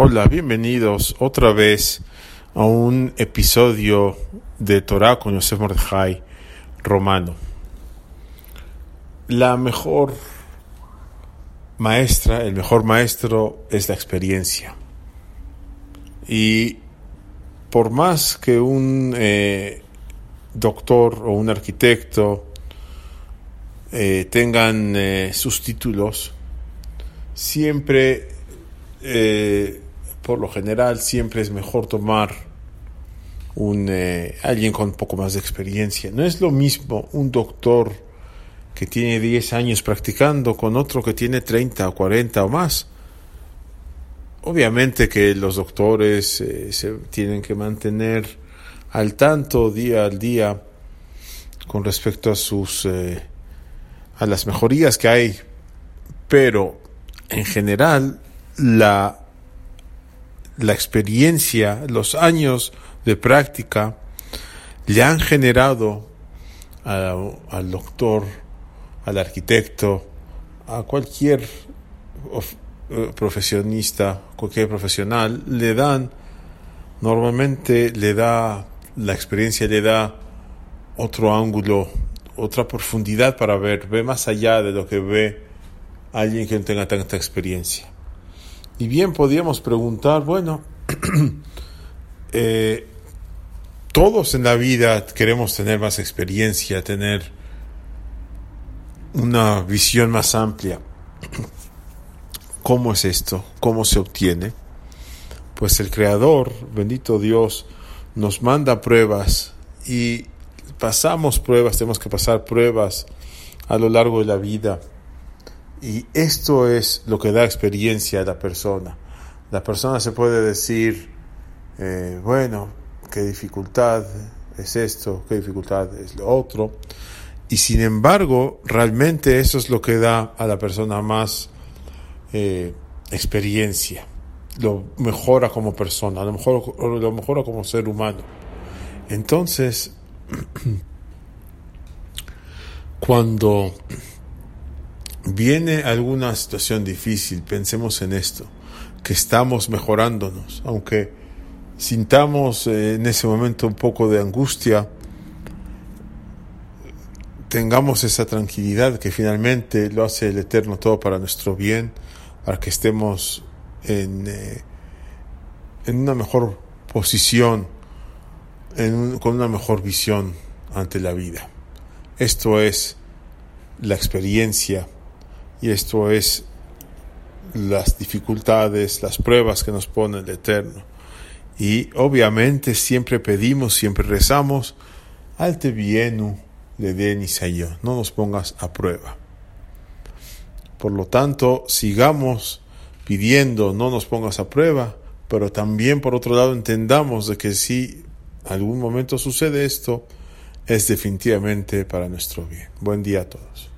Hola, bienvenidos otra vez a un episodio de Torah con Yosef Mordejai romano. La mejor maestra, el mejor maestro es la experiencia. Y por más que un eh, doctor o un arquitecto eh, tengan eh, sus títulos, siempre por lo general siempre es mejor tomar un, eh, alguien con un poco más de experiencia. No es lo mismo un doctor que tiene 10 años practicando con otro que tiene 30 o 40 o más. Obviamente que los doctores eh, se tienen que mantener al tanto día al día con respecto a sus eh, a las mejorías que hay, pero en general la la experiencia, los años de práctica le han generado al doctor, al arquitecto, a cualquier eh, profesionista, cualquier profesional, le dan, normalmente le da, la experiencia le da otro ángulo, otra profundidad para ver, ve más allá de lo que ve alguien que no tenga tanta experiencia. Y bien podríamos preguntar, bueno, eh, todos en la vida queremos tener más experiencia, tener una visión más amplia. ¿Cómo es esto? ¿Cómo se obtiene? Pues el Creador, bendito Dios, nos manda pruebas y pasamos pruebas, tenemos que pasar pruebas a lo largo de la vida y esto es lo que da experiencia a la persona. La persona se puede decir, eh, bueno, qué dificultad es esto, qué dificultad es lo otro. Y sin embargo, realmente eso es lo que da a la persona más eh, experiencia. Lo mejora como persona, lo mejora, lo mejora como ser humano. Entonces, cuando viene alguna situación difícil, pensemos en esto, que estamos mejorándonos, aunque sintamos eh, en ese momento un poco de angustia, tengamos esa tranquilidad que finalmente lo hace el Eterno todo para nuestro bien, para que estemos en, eh, en una mejor posición, con una mejor visión ante la vida. Esto es la experiencia y esto es las dificultades, las pruebas que nos pone el Eterno. Y obviamente siempre pedimos, siempre rezamos, alte vienu de Denis no nos pongas a prueba. Por lo tanto, sigamos pidiendo, no nos pongas a prueba, pero también por otro lado entendamos de que si algún momento sucede esto, es definitivamente para nuestro bien. Buen día a todos.